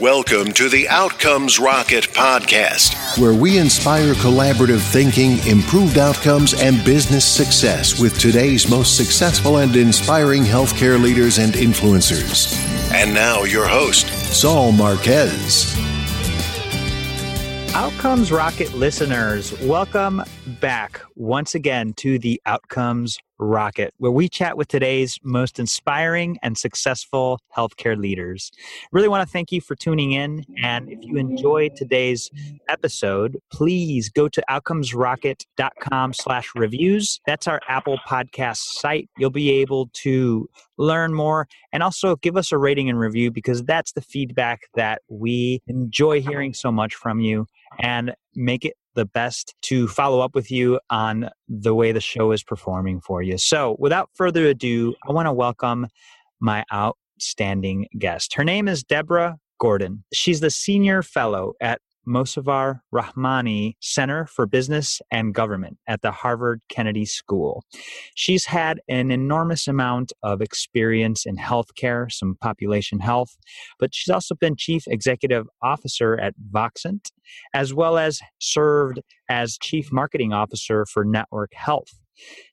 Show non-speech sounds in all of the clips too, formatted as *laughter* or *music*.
Welcome to the Outcomes Rocket podcast, where we inspire collaborative thinking, improved outcomes, and business success with today's most successful and inspiring healthcare leaders and influencers. And now, your host, Saul Marquez. Outcomes Rocket listeners, welcome back once again to the Outcomes Rocket, where we chat with today's most inspiring and successful healthcare leaders. Really want to thank you for tuning in. And if you enjoyed today's episode, please go to outcomesrocket.com slash reviews. That's our Apple podcast site. You'll be able to learn more and also give us a rating and review because that's the feedback that we enjoy hearing so much from you and make it the best to follow up with you on the way the show is performing for you. So, without further ado, I want to welcome my outstanding guest. Her name is Deborah Gordon. She's the senior fellow at Mossavar Rahmani Center for Business and Government at the Harvard Kennedy School. She's had an enormous amount of experience in healthcare, some population health, but she's also been chief executive officer at Voxent, as well as served as chief marketing officer for Network Health.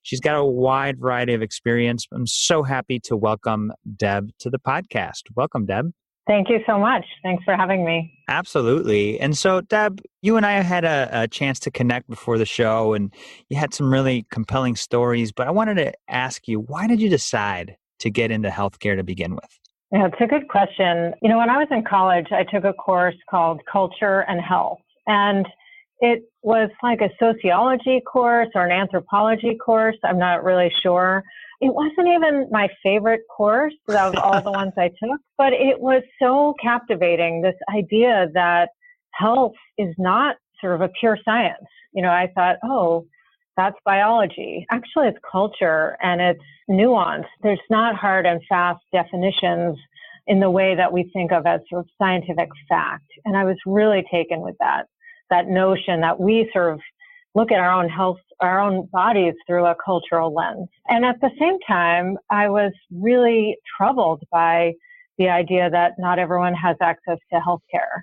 She's got a wide variety of experience. I'm so happy to welcome Deb to the podcast. Welcome, Deb. Thank you so much. Thanks for having me. Absolutely. And so, Deb, you and I had a, a, chance to connect before the show, and you had some really compelling stories. But I wanted to ask you, why did you decide to get into healthcare to begin with? Yeah, it's a good question. You know, when I was in college, I took a course called Culture and Health. And it was like a sociology course or an anthropology course. I'm not really sure it wasn't even my favorite course of all the ones I took, but it was so captivating. This idea that health is not sort of a pure science. You know, I thought, oh, that's biology. Actually, it's culture and it's nuance. There's not hard and fast definitions in the way that we think of as sort of scientific fact. And I was really taken with that, that notion that we sort of look at our own health, our own bodies through a cultural lens. And at the same time, I was really troubled by the idea that not everyone has access to healthcare.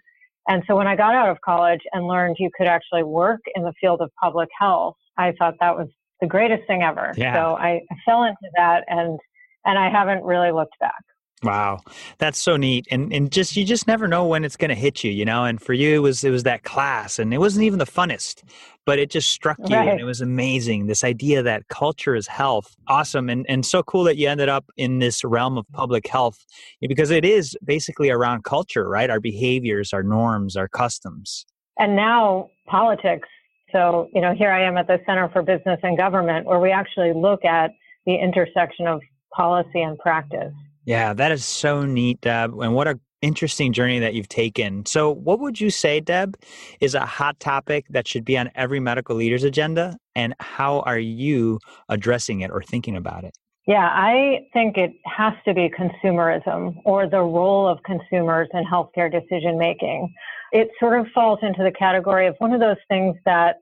And so when I got out of college and learned you could actually work in the field of public health, I thought that was the greatest thing ever. Yeah. So I, I fell into that and and I haven't really looked back. Wow, that's so neat, and and just you just never know when it's going to hit you, you know. And for you, it was it was that class, and it wasn't even the funnest, but it just struck you, right. and it was amazing. This idea that culture is health, awesome, and and so cool that you ended up in this realm of public health because it is basically around culture, right? Our behaviors, our norms, our customs, and now politics. So you know, here I am at the Center for Business and Government, where we actually look at the intersection of policy and practice. Yeah, that is so neat, Deb. And what a interesting journey that you've taken. So, what would you say, Deb, is a hot topic that should be on every medical leader's agenda? And how are you addressing it or thinking about it? Yeah, I think it has to be consumerism or the role of consumers in healthcare decision making. It sort of falls into the category of one of those things that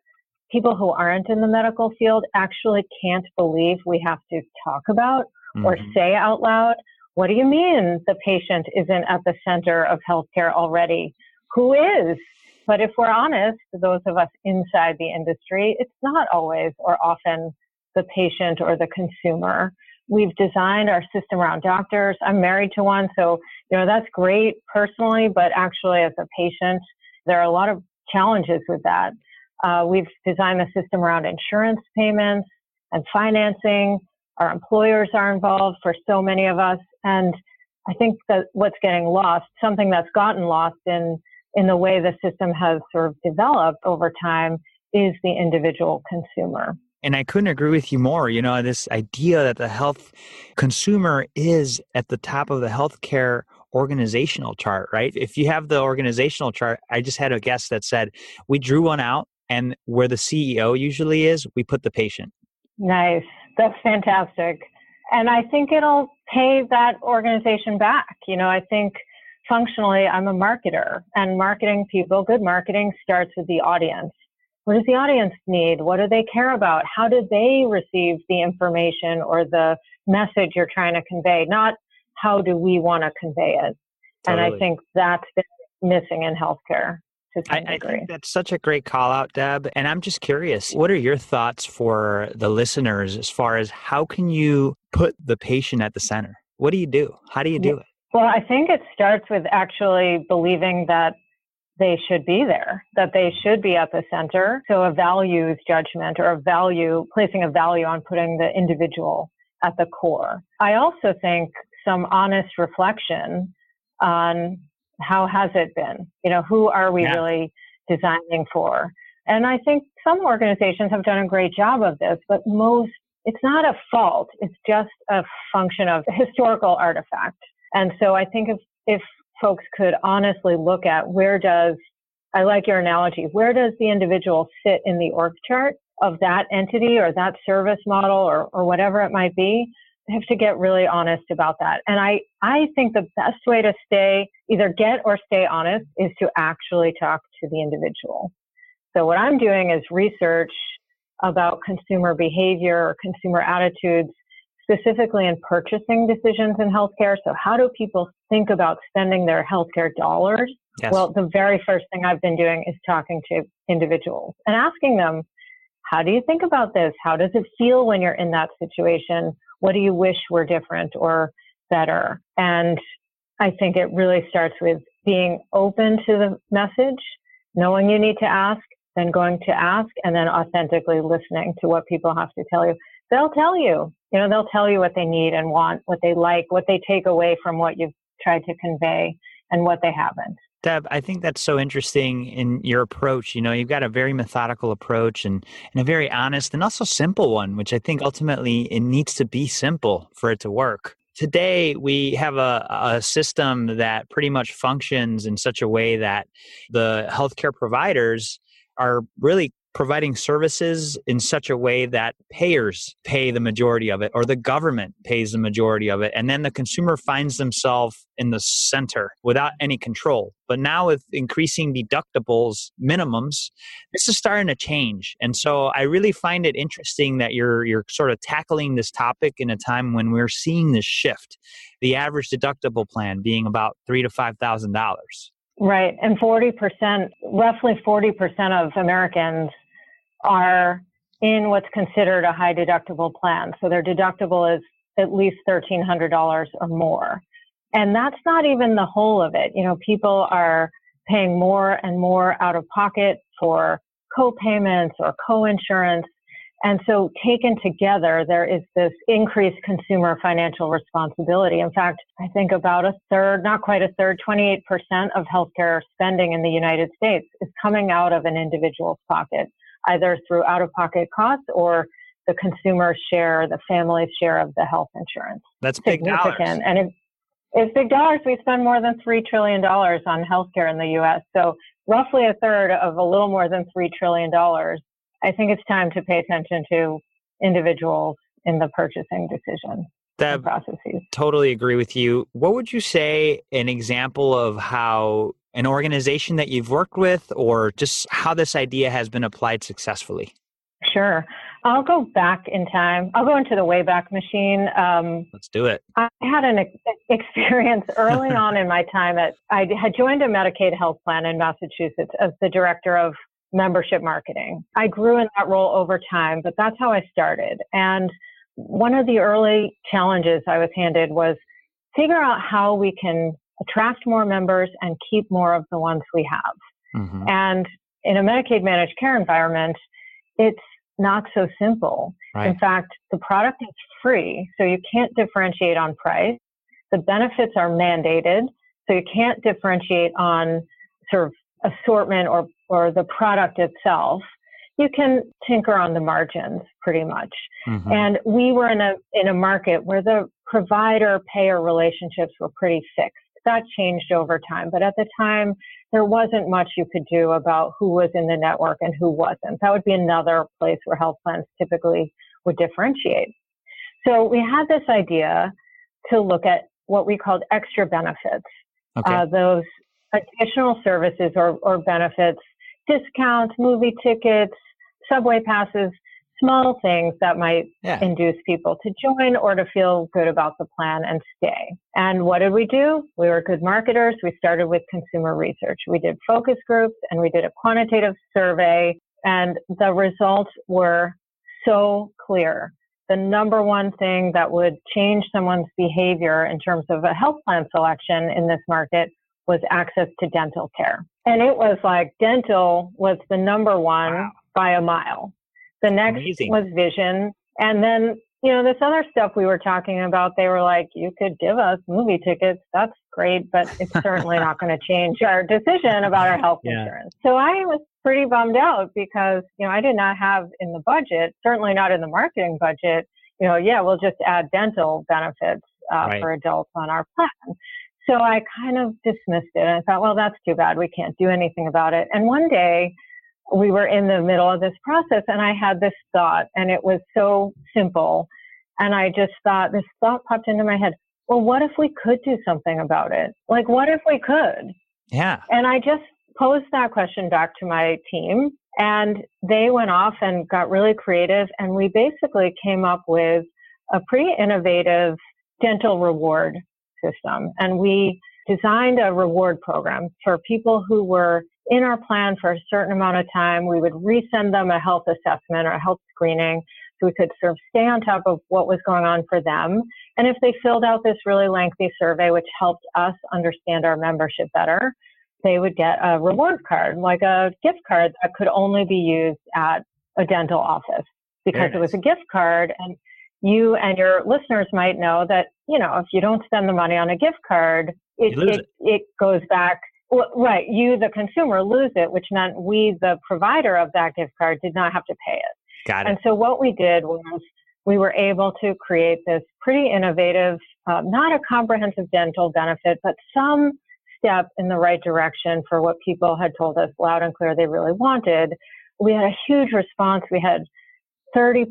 people who aren't in the medical field actually can't believe we have to talk about mm-hmm. or say out loud what do you mean the patient isn't at the center of healthcare already? Who is? But if we're honest, those of us inside the industry, it's not always or often the patient or the consumer. We've designed our system around doctors. I'm married to one, so you know that's great personally, but actually as a patient, there are a lot of challenges with that. Uh, we've designed the system around insurance payments and financing. Our employers are involved for so many of us. And I think that what's getting lost, something that's gotten lost in, in the way the system has sort of developed over time, is the individual consumer. And I couldn't agree with you more. You know, this idea that the health consumer is at the top of the healthcare organizational chart, right? If you have the organizational chart, I just had a guest that said we drew one out, and where the CEO usually is, we put the patient. Nice. That's fantastic. And I think it'll pay that organization back. You know, I think functionally I'm a marketer and marketing people, good marketing starts with the audience. What does the audience need? What do they care about? How do they receive the information or the message you're trying to convey? Not how do we want to convey it? Totally. And I think that's been missing in healthcare. I, I, think that's such a great call out, Deb. And I'm just curious, what are your thoughts for the listeners as far as how can you put the patient at the center? What do you do? How do you do it? Well, I think it starts with actually believing that they should be there, that they should be at the center. So a values judgment or a value, placing a value on putting the individual at the core. I also think some honest reflection on how has it been? You know, who are we yeah. really designing for? And I think some organizations have done a great job of this, but most, it's not a fault. It's just a function of historical artifact. And so I think if, if folks could honestly look at where does, I like your analogy, where does the individual sit in the org chart of that entity or that service model or, or whatever it might be? Have to get really honest about that. And I, I think the best way to stay, either get or stay honest, is to actually talk to the individual. So what I'm doing is research about consumer behavior or consumer attitudes, specifically in purchasing decisions in healthcare. So how do people think about spending their healthcare dollars? Yes. Well, the very first thing I've been doing is talking to individuals and asking them, how do you think about this? How does it feel when you're in that situation? What do you wish were different or better? And I think it really starts with being open to the message, knowing you need to ask, then going to ask, and then authentically listening to what people have to tell you. They'll tell you, you know, they'll tell you what they need and want, what they like, what they take away from what you've tried to convey, and what they haven't. Deb, I think that's so interesting in your approach. You know, you've got a very methodical approach and, and a very honest and also simple one, which I think ultimately it needs to be simple for it to work. Today, we have a, a system that pretty much functions in such a way that the healthcare providers are really providing services in such a way that payers pay the majority of it or the government pays the majority of it and then the consumer finds themselves in the center without any control but now with increasing deductibles minimums this is starting to change and so i really find it interesting that you're you're sort of tackling this topic in a time when we're seeing this shift the average deductible plan being about three to five thousand dollars Right. And 40%, roughly 40% of Americans are in what's considered a high deductible plan. So their deductible is at least $1,300 or more. And that's not even the whole of it. You know, people are paying more and more out of pocket for co-payments or co-insurance. And so taken together, there is this increased consumer financial responsibility. In fact, I think about a third, not quite a third, 28% of healthcare spending in the United States is coming out of an individual's pocket either through out of pocket costs or the consumer share, the family's share of the health insurance. That's big dollars. And it, it's big dollars. We spend more than $3 trillion on healthcare in the U.S. So roughly a third of a little more than $3 trillion. I think it's time to pay attention to individuals in the purchasing decision that processes. Totally agree with you. What would you say an example of how an organization that you've worked with or just how this idea has been applied successfully? Sure. I'll go back in time. I'll go into the Wayback Machine. Um, Let's do it. I had an ex- experience early *laughs* on in my time at, I had joined a Medicaid health plan in Massachusetts as the director of membership marketing. I grew in that role over time, but that's how I started. And one of the early challenges I was handed was figure out how we can attract more members and keep more of the ones we have. Mm-hmm. And in a Medicaid managed care environment, it's not so simple. Right. In fact, the product is free, so you can't differentiate on price. The benefits are mandated, so you can't differentiate on sort of assortment or, or the product itself. You can tinker on the margins pretty much. Mm-hmm. And we were in a in a market where the provider payer relationships were pretty fixed that changed over time. But at the time, there wasn't much you could do about who was in the network and who wasn't. That would be another place where health plans typically would differentiate. So we had this idea to look at what we called extra benefits, okay. uh, those additional services or, or benefits, discounts, movie tickets, subway passes, small things that might Yeah. induce people to join or to feel good about the plan and stay. And what did we do? We were good marketers. We started with consumer research. We did focus groups and we did a quantitative survey and the results were so clear. The number one thing that would change someone's behavior in terms of a health plan selection in this market was access to dental care. And it was like dental was the number one Wow. by a mile. The next Amazing. was vision. And then, you know, this other stuff we were talking about, they were like, you could give us movie tickets. That's great, but it's certainly not going to change our decision about our health *laughs* Yeah. insurance. So I was pretty bummed out because, you know, I did not have in the budget, certainly not in the marketing budget, you know, yeah, we'll just add dental benefits uh, Right. for adults on our plan. So I kind of dismissed it and I thought, well, that's too bad. We can't do anything about it. And one day we were in the middle of this process and I had this thought and it was so simple. And I just thought, this thought popped into my head. Well, what if we could do something about it? Like, what if we could? Yeah. And I just posed that question back to my team and they went off and got really creative and we basically came up with a pretty innovative dental reward system. And we designed a reward program for people who were in our plan for a certain amount of time. We would resend them a health assessment or a health screening so we could sort of stay on top of what was going on for them. And if they filled out this really lengthy survey, which helped us understand our membership better, they would get a reward card, like a gift card that could only be used at a dental office because it was a gift card. And you and your listeners might know that, you know, if you don't spend the money on a gift card, it, lose it, it goes back. Right. You, the consumer, lose it, which meant we, the provider of that gift card, did not have to pay it. Got it. And so what we did was we were able to create this pretty innovative, uh, not a comprehensive dental benefit, but some step in the right direction for what people had told us loud and clear they really wanted. We had a huge response. We had 30%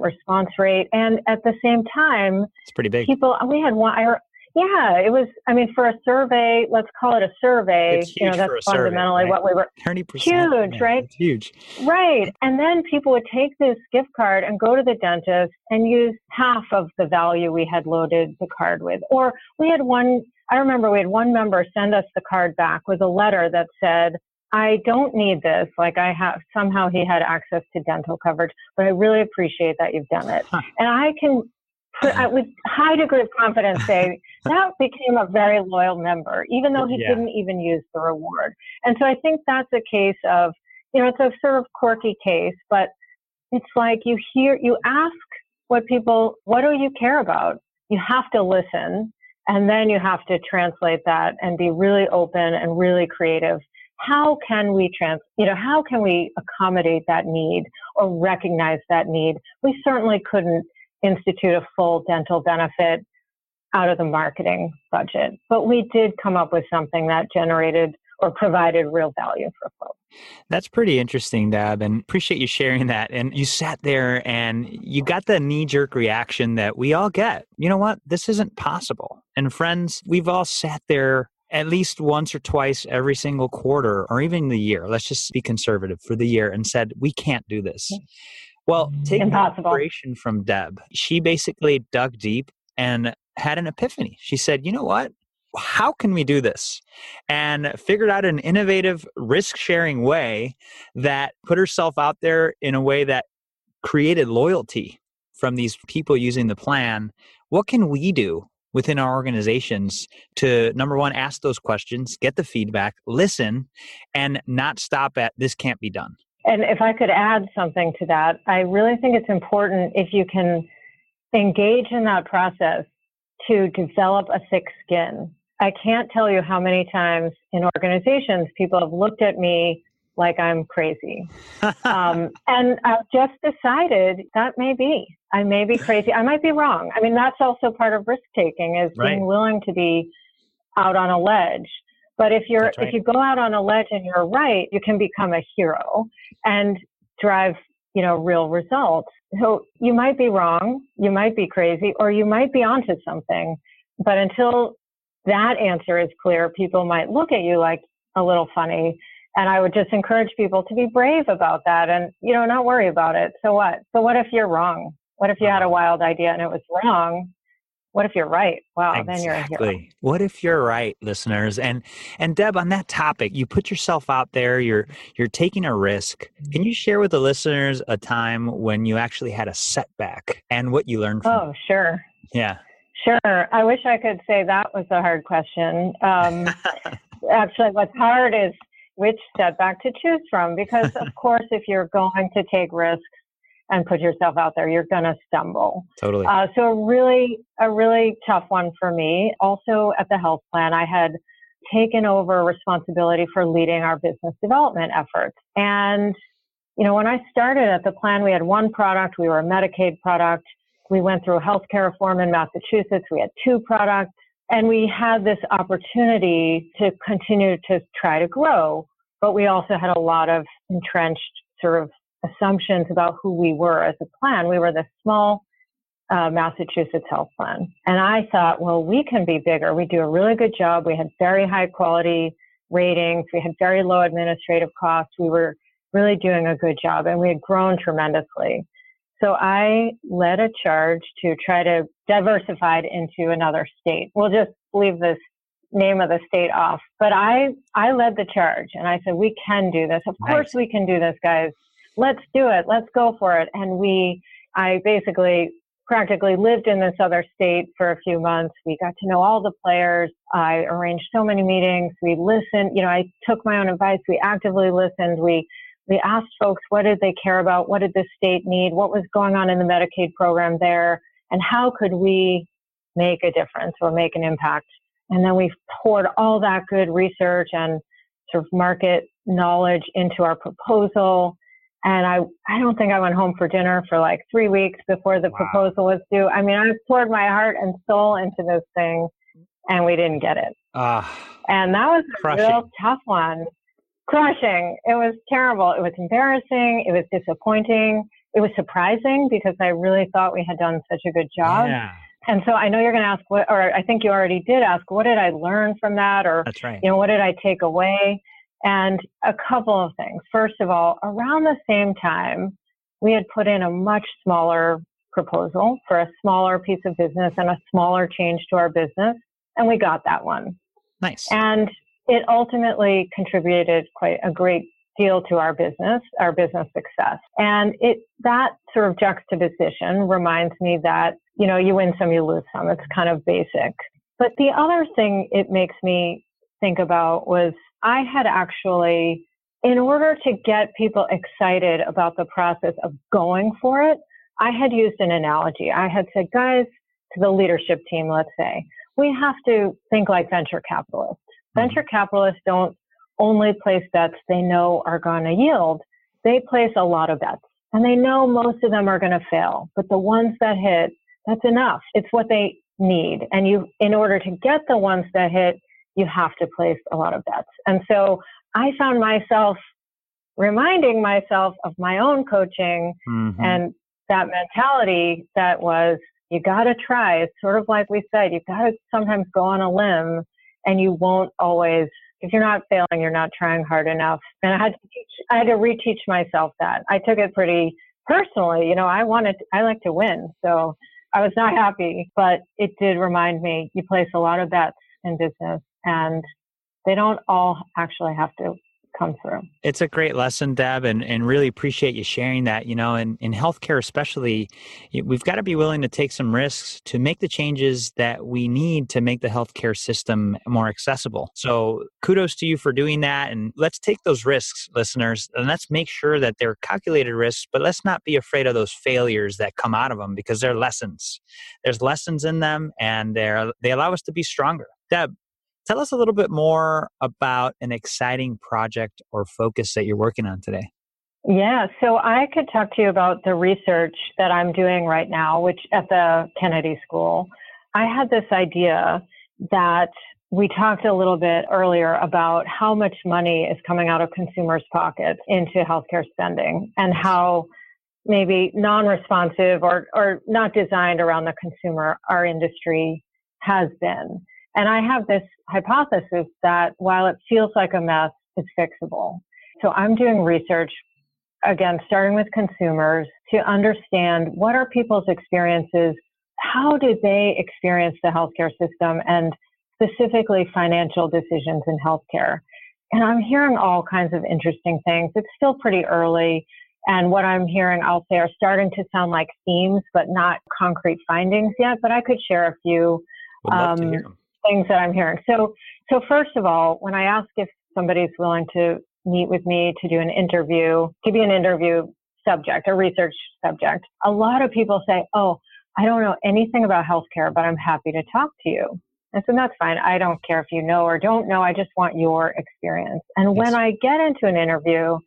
response rate. And at the same time, It's pretty big. people, we had one, I, yeah, it was, I mean, for a survey, let's call it a survey, It's you know, huge that's for a survey, fundamentally right? what we were, 30%. Huge, man, right? Huge. Right. And then people would take this gift card and go to the dentist and use half of the value we had loaded the card with. Or we had one, I remember we had one member send us the card back with a letter that said, I don't need this. Like I have, somehow he had access to dental coverage, but I really appreciate that you've done it. Huh. And I can, with high degree of confidence say *laughs* that became a very loyal member, even though he Yeah. didn't even use the reward. And so I think that's a case of, you know, it's a sort of quirky case, but it's like you hear, you ask what people, what do you care about? You have to listen and then you have to translate that and be really open and really creative. How can we trans, you know, how can we accommodate that need or recognize that need? We certainly couldn't institute a full dental benefit out of the marketing budget, but we did come up with something that generated or provided real value for folks. That's pretty interesting, Deb, and appreciate you sharing that. And you sat there and you got the knee jerk reaction that we all get. You know what? This isn't possible. And friends, we've all sat there at least once or twice every single quarter or even the year. Let's just be conservative for the year and said, we can't do this. Well, take Impossible. inspiration from Deb. She basically dug deep and had an epiphany. She said, you know what? How can we do this? And figured out an innovative risk sharing way that put herself out there in a way that created loyalty from these people using the plan. What can we do within our organizations to number one, ask those questions, get the feedback, listen, and not stop at this can't be done? And if I could add something to that, I really think it's important if you can engage in that process to develop a thick skin. I can't tell you how many times in organizations people have looked at me like I'm crazy. *laughs* Um, and I've just decided that may be. I may be crazy. I might be wrong. I mean, that's also part of risk taking is Right. being willing to be out on a ledge. But if you're right. if you go out on a ledge and you're right, you can become a hero and drive, you know, real results. So you might be wrong, you might be crazy, or you might be onto something. But until that answer is clear, people might look at you like a little funny And I would just encourage people to be brave about that and, you know, not worry about it. So what? So what if you're wrong? What if you had a uh-huh. wild idea and it was wrong? What if you're right? Wow, exactly. then you're a hero. What if you're right, listeners? And and Deb, on that topic, you put yourself out there, you're you're taking a risk. Can you share with the listeners a time when you actually had a setback and what you learned from Oh, sure. Yeah. Sure. I wish I could say that was a hard question. Um, *laughs* actually, what's hard is which setback to choose from because, of course, if you're going to take risks, and put yourself out there, you're going to stumble. Totally. Uh, so a really, a really tough one for me. Also at the health plan, I had taken over responsibility for leading our business development efforts. And, you know, when I started at the plan, we had one product. We were a Medicaid product. We went through healthcare reform in Massachusetts. We had two products and we had this opportunity to continue to try to grow, but we also had a lot of entrenched sort of assumptions about who we were as a plan. We were the small uh, Massachusetts health plan. And I thought, well, we can be bigger. We do a really good job. We had very high quality ratings. We had very low administrative costs. We were really doing a good job and we had grown tremendously. So I led a charge to try to diversify into another state. We'll just leave this name of the state off. But I, I led the charge and I said, we can do this. Of nice. course we can do this, guys let's do it. Let's go for it. And we, I basically practically lived in this other state for a few months. We got to know all the players. I arranged so many meetings. We listened, you know, I took my own advice. We actively listened. We, we asked folks, what did they care about? What did the state need? What was going on in the Medicaid program there? And how could we make a difference or make an impact? And then we poured all that good research and sort of market knowledge into our proposal. And I, I don't think I went home for dinner for like three weeks before the wow. proposal was due. I mean, I poured my heart and soul into this thing and we didn't get it. Uh, and that was crushing. a real tough one. Crushing. It was terrible. It was embarrassing. It was disappointing. It was surprising because I really thought we had done such a good job. Yeah. And so I know you're going to ask what, or I think you already did ask, what did I learn from that? Or, That's right. you know, what did I take away? And a couple of things. First of all, around the same time, we had put in a much smaller proposal for a smaller piece of business and a smaller change to our business. And we got that one. Nice. And it ultimately contributed quite a great deal to our business, our business success. And it, that sort of juxtaposition reminds me that, you know, you win some, you lose some. It's kind of basic. But the other thing it makes me think about was I had actually, in order to get people excited about the process of going for it, I had used an analogy. I had said, guys, to the leadership team, let's say, we have to think like venture capitalists. Mm-hmm. Venture capitalists don't only place bets they know are going to yield. They place a lot of bets and they know most of them are going to fail, but the ones that hit, that's enough. It's what they need. And you, in order to get the ones that hit, you have to place a lot of bets. And so I found myself reminding myself of my own coaching mm-hmm. and that mentality that was, you got to try. It's sort of like we said, you got to sometimes go on a limb and you won't always, if you're not failing, you're not trying hard enough. And I had to teach, I had to reteach myself that. I took it pretty personally. You know, I wanted, I like to win. So I was not happy, but it did remind me you place a lot of bets in business and they don't all actually have to come through. It's a great lesson, Deb, and, and really appreciate you sharing that. You know, in, in healthcare, especially, we've got to be willing to take some risks to make the changes that we need to make the healthcare system more accessible. So, kudos to you for doing that. And let's take those risks, listeners, and let's make sure that they're calculated risks, but let's not be afraid of those failures that come out of them because they're lessons. There's lessons in them, and they're, they allow us to be stronger. Deb, Tell us a little bit more about an exciting project or focus that you're working on today. Yeah, so I could talk to you about the research that I'm doing right now, which at the Kennedy School. I had this idea that we talked a little bit earlier about how much money is coming out of consumers' pockets into healthcare spending and how maybe non-responsive or, or not designed around the consumer our industry has been. And I have this hypothesis that while it feels like a mess, it's fixable. So I'm doing research, again, starting with consumers to understand what are people's experiences, how did they experience the healthcare system, and specifically financial decisions in healthcare. And I'm hearing all kinds of interesting things. It's still pretty early. And what I'm hearing, I'll say, are starting to sound like themes, but not concrete findings yet. But I could share a few um, things that I'm hearing. So, so first of all, when I ask if somebody's willing to meet with me to do an interview, to be an interview subject, a research subject, a lot of people say, "Oh, I don't know anything about healthcare, but I'm happy to talk to you." And so that's fine. I don't care if you know or don't know. I just want your experience. And yes. when I get into an interview,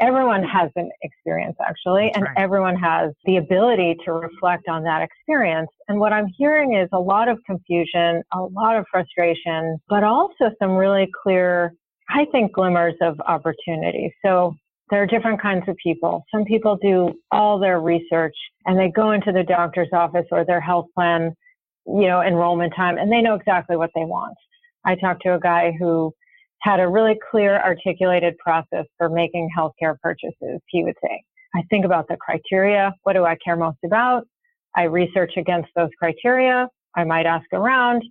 everyone has an experience actually, That's and right. everyone has the ability to reflect on that experience. And what I'm hearing is a lot of confusion, a lot of frustration, but also some really clear, I think, glimmers of opportunity. So there are different kinds of people. Some people do all their research and they go into the doctor's office or their health plan you know, enrollment time and they know exactly what they want. I talked to a guy who had a really clear articulated process for making healthcare purchases. He would say, I think about the criteria. What do I care most about? I research against those criteria. I might ask around.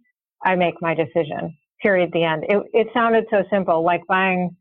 I make my decision. Period. The end. It, it sounded so simple, like buying,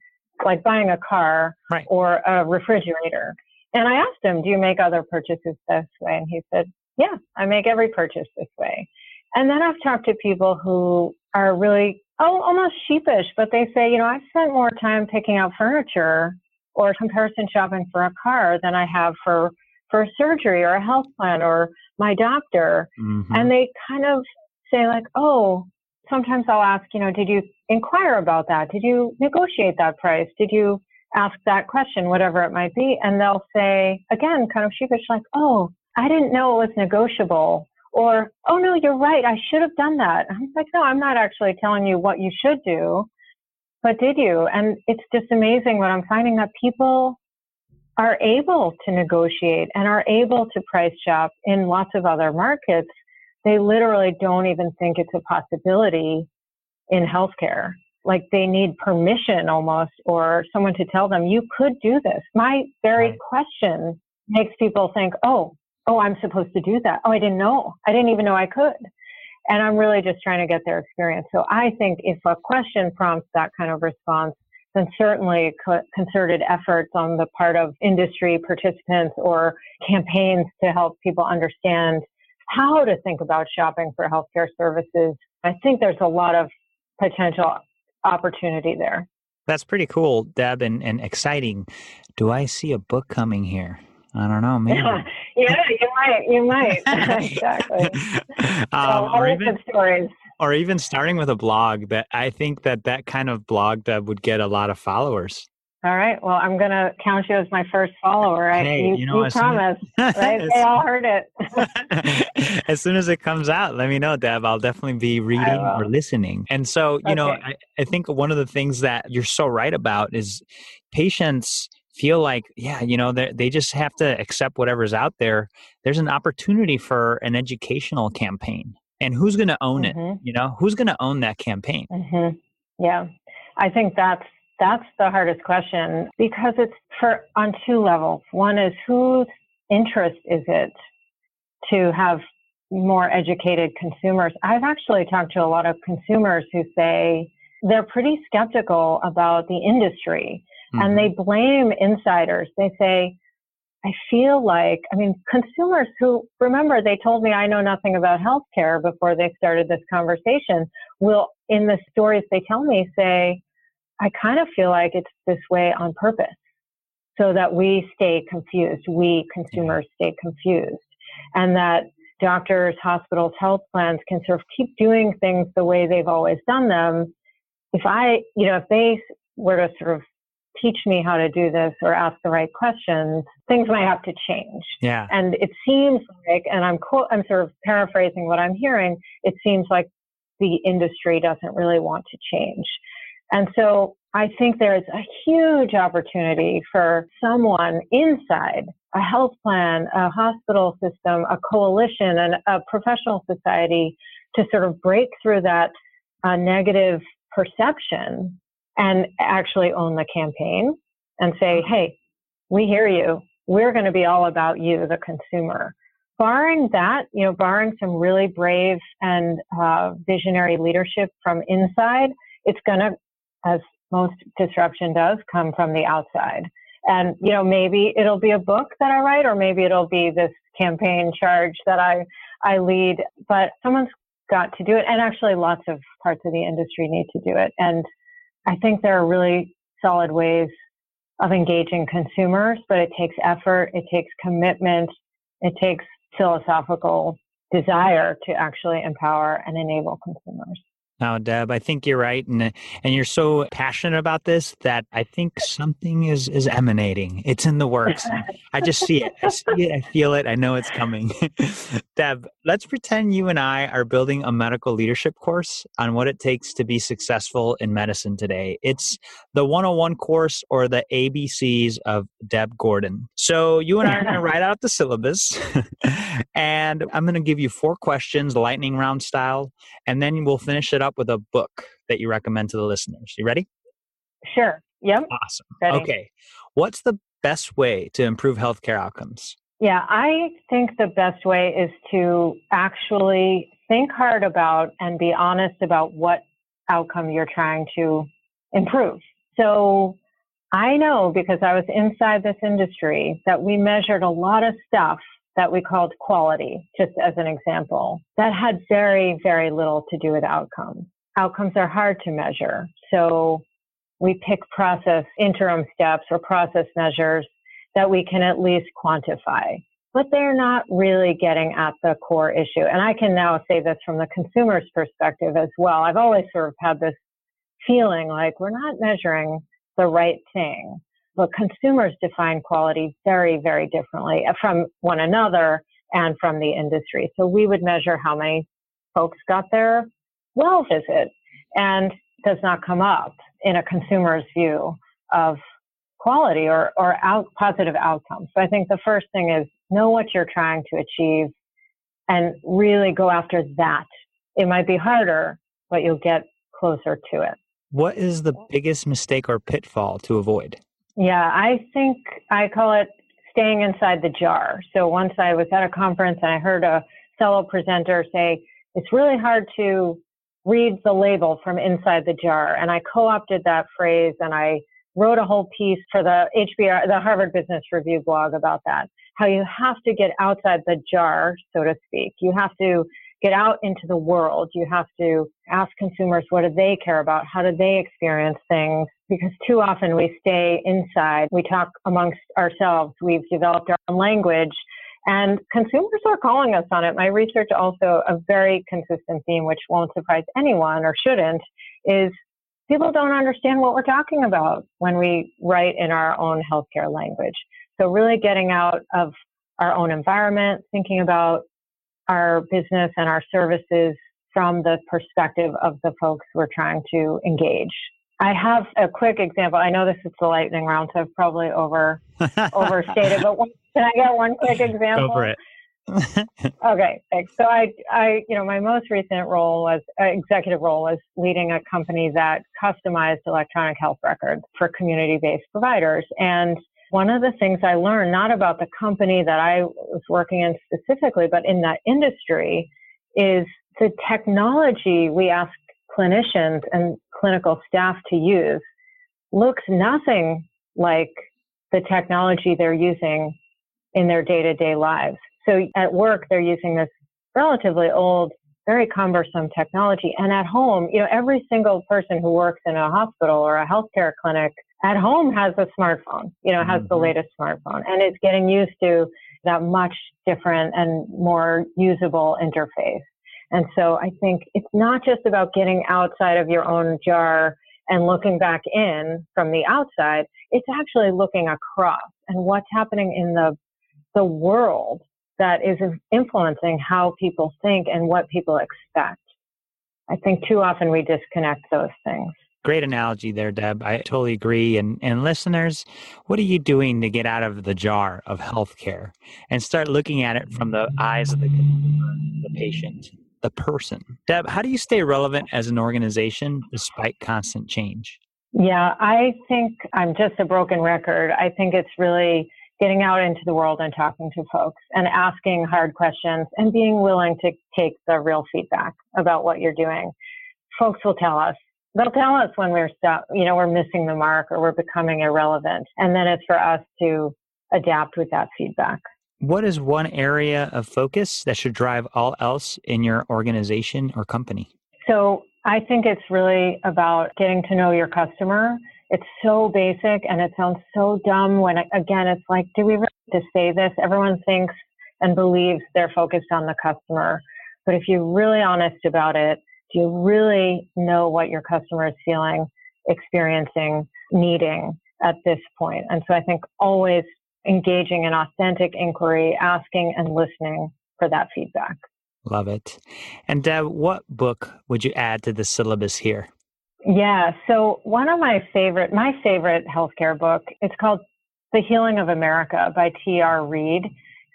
like buying a car right. or a refrigerator. And I asked him, do you make other purchases this way? And he said, yeah, I make every purchase this way. And then I've talked to people who are really, oh, almost sheepish, but they say, you know, I've spent more time picking out furniture or comparison shopping for a car than I have for, for surgery or a health plan or my doctor. Mm-hmm. And they kind of say like, oh, sometimes I'll ask, you know, did you inquire about that? Did you negotiate that price? Did you ask that question, whatever it might be? And they'll say, again, kind of sheepish, like, oh, I didn't know it was negotiable. Or, oh no, you're right. I should have done that. I'm like, no, I'm not actually telling you what you should do, but did you? And it's just amazing what I'm finding that people are able to negotiate and are able to price shop in lots of other markets. They literally don't even think it's a possibility in healthcare. Like they need permission almost or someone to tell them, you could do this. My very right. question makes people think, oh, oh, I'm supposed to do that. Oh, I didn't know. I didn't even know I could. And I'm really just trying to get their experience. So I think if a question prompts that kind of response, then certainly concerted efforts on the part of industry participants or campaigns to help people understand how to think about shopping for healthcare services. I think there's a lot of potential opportunity there. That's pretty cool, Deb, and, and exciting. Do I see a book coming here? I don't know, maybe. *laughs* yeah, you might. You might. *laughs* exactly. *laughs* Um, or even, stories. Or even starting with a blog. That I think that that kind of blog that would get a lot of followers. All right. Well, I'm going to count you as my first follower. Right? Hey, you, you, know, you promised. *laughs* right? They all heard it. as soon as it comes out, let me know, Deb. I'll definitely be reading or listening. And so, you okay. know, I, I think one of the things that you're so right about is patients feel like, yeah, you know, they just have to accept whatever's out there. There's an opportunity for an educational campaign. And who's going to own mm-hmm. it? You know, who's going to own that campaign? Mm-hmm. Yeah, I think that's that's the hardest question because it's for on two levels. One is whose interest is it to have more educated consumers? I've actually talked to a lot of consumers who say they're pretty skeptical about the industry mm-hmm. and they blame insiders. They say, I feel like, I mean, consumers who remember they told me I know nothing about healthcare before they started this conversation will, in the stories they tell me, say, I kind of feel like it's this way on purpose so that we stay confused. We consumers stay confused and that doctors, hospitals, health plans can sort of keep doing things the way they've always done them. If I, you know, if they were to sort of teach me how to do this or ask the right questions, things might have to change. Yeah. And it seems like, and I'm co- I'm sort of paraphrasing what I'm hearing. It seems like the industry doesn't really want to change. And so I think there's a huge opportunity for someone inside a health plan, a hospital system, a coalition, and a professional society to sort of break through that uh, negative perception and actually own the campaign and say, hey, we hear you. We're going to be all about you, the consumer. Barring that, you know, barring some really brave and uh, visionary leadership from inside, it's going to, as most disruption does, come from the outside. And, you know, maybe it'll be a book that I write, or maybe it'll be this campaign charge that I, I lead, but someone's got to do it. And actually lots of parts of the industry need to do it. And I think there are really solid ways of engaging consumers, but it takes effort, it takes commitment, it takes philosophical desire to actually empower and enable consumers. Now, Deb, I think you're right, and and you're so passionate about this that I think something is is emanating. It's in the works. I just see it. I see it. I feel it. I know it's coming. *laughs* Deb, let's pretend you and I are building a medical leadership course on what it takes to be successful in medicine today. It's the 101 course or the ABCs of Deb Gordon. So you and I are going *laughs* to write out the syllabus, *laughs* and I'm going to give you four questions, lightning round style, and then we'll finish it up with a book that you recommend to the listeners. You ready? Sure. Yep. Awesome. Ready. Okay. What's the best way to improve healthcare outcomes? Yeah, I think the best way is to actually think hard about and be honest about what outcome you're trying to improve. So I know because I was inside this industry that we measured a lot of stuff that we called quality, just as an example, that had very, very little to do with outcomes. Outcomes are hard to measure. So we pick process interim steps or process measures that we can at least quantify. But they're not really getting at the core issue. And I can now say this from the consumer's perspective as well. I've always sort of had this feeling like we're not measuring the right thing. But consumers define quality very, very differently uh, from one another and from the industry. So we would measure how many folks got their well visit and does not come up in a consumer's view of quality or, or out, positive outcomes. So I think the first thing is know what you're trying to achieve and really go after that. It might be harder, but you'll get closer to it. What is the biggest mistake or pitfall to avoid? Yeah, I think I call it staying inside the jar. So once I was at a conference and I heard a fellow presenter say, it's really hard to read the label from inside the jar. And I co-opted that phrase and I wrote a whole piece for the HBR, the Harvard Business Review blog about that. How you have to get outside the jar, so to speak. You have to get out into the world. You have to ask consumers what do they care about? How do they experience things? Because too often we stay inside. We talk amongst ourselves. We've developed our own language and consumers are calling us on it. My research also a very consistent theme, which won't surprise anyone or shouldn't, is people don't understand what we're talking about when we write in our own healthcare language. So really getting out of our own environment, thinking about our business and our services from the perspective of the folks we're trying to engage. I have a quick example. I know this is the lightning round, so I've probably over *laughs* overstated, but one, can I get one quick example? Go for it. *laughs* okay, thanks. So I, I, you know, my most recent role was uh, executive role was leading a company that customized electronic health records for community-based providers, and one of the things I learned, not about the company that I was working in specifically, but in that industry, is the technology we ask clinicians and clinical staff to use looks nothing like the technology they're using in their day to day lives. So at work, they're using this relatively old, very cumbersome technology. And at home, you know, every single person who works in a hospital or a healthcare clinic at home has a smartphone, you know, has mm-hmm. the latest smartphone and it's getting used to that much different and more usable interface. And so I think it's not just about getting outside of your own jar and looking back in from the outside. It's actually looking across and what's happening in the, the world that is influencing how people think and what people expect. I think too often we disconnect those things. Great analogy there, Deb. I totally agree. And and listeners, what are you doing to get out of the jar of healthcare and start looking at it from the eyes of the the patient, the person? Deb, how do you stay relevant as an organization despite constant change? Yeah, I think I'm just a broken record. I think it's really getting out into the world and talking to folks and asking hard questions and being willing to take the real feedback about what you're doing. Folks will tell us. They'll tell us when we're stuck, you know, we're missing the mark or we're becoming irrelevant. And then it's for us to adapt with that feedback. What is one area of focus that should drive all else in your organization or company? So I think it's really about getting to know your customer it's so basic and it sounds so dumb when, again, it's like, do we really have to say this? Everyone thinks and believes they're focused on the customer. But if you're really honest about it, you really know what your customer is feeling, experiencing, needing at this point? And so I think always engaging in authentic inquiry, asking and listening for that feedback. Love it. And Deb, what book would you add to the syllabus here? Yeah. So one of my favorite, my favorite healthcare book, it's called The Healing of America by T.R. Reid.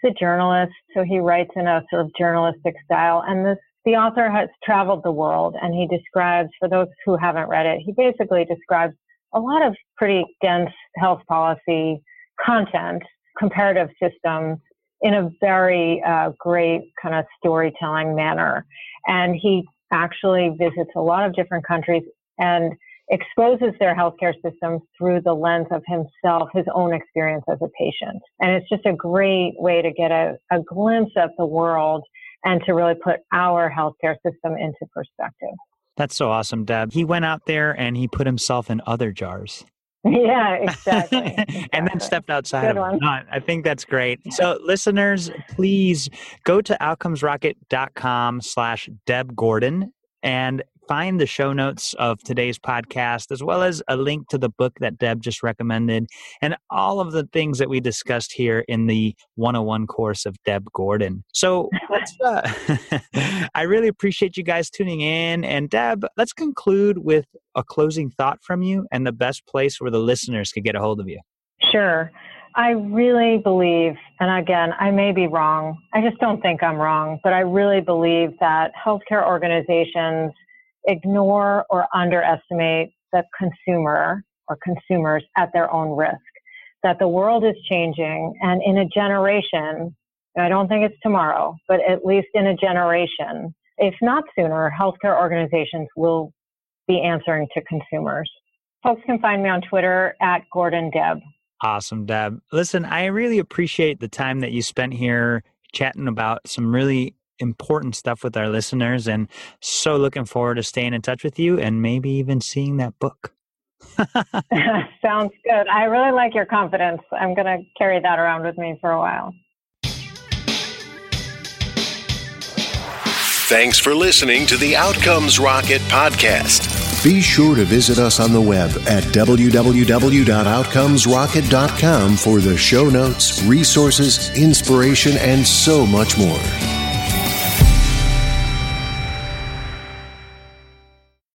He's a journalist, so he writes in a sort of journalistic style. And this, the author has traveled the world and he describes, for those who haven't read it, he basically describes a lot of pretty dense health policy content, comparative systems in a very uh, great kind of storytelling manner. And he actually visits a lot of different countries and exposes their healthcare systems through the lens of himself, his own experience as a patient. And it's just a great way to get a, a glimpse of the world and to really put our healthcare system into perspective. That's so awesome, Deb. He went out there and he put himself in other jars. *laughs* Yeah, exactly. exactly. *laughs* and then stepped outside Good of it. I think that's great. So listeners, please go to outcomesrocket.com slash Deb Gordon and find the show notes of today's podcast, as well as a link to the book that Deb just recommended, and all of the things that we discussed here in the 101 course of Deb Gordon. So *laughs* uh, *laughs* I really appreciate you guys tuning in. And Deb, let's conclude with a closing thought from you and the best place where the listeners could get a hold of you. Sure. I really believe, and again, I may be wrong. I just don't think I'm wrong, but I really believe that healthcare organizations ignore or underestimate the consumer or consumers at their own risk. That the world is changing and in a generation, I don't think it's tomorrow, but at least in a generation, if not sooner, healthcare organizations will be answering to consumers. Folks can find me on Twitter at Gordon Deb. Awesome, Deb. Listen, I really appreciate the time that you spent here chatting about some really important stuff with our listeners and so looking forward to staying in touch with you and maybe even seeing that book. *laughs* *laughs* Sounds good. I really like your confidence. I'm going to carry that around with me for a while. Thanks for listening to the Outcomes Rocket podcast. Be sure to visit us on the web at www.outcomesrocket.com for the show notes, resources, inspiration, and so much more.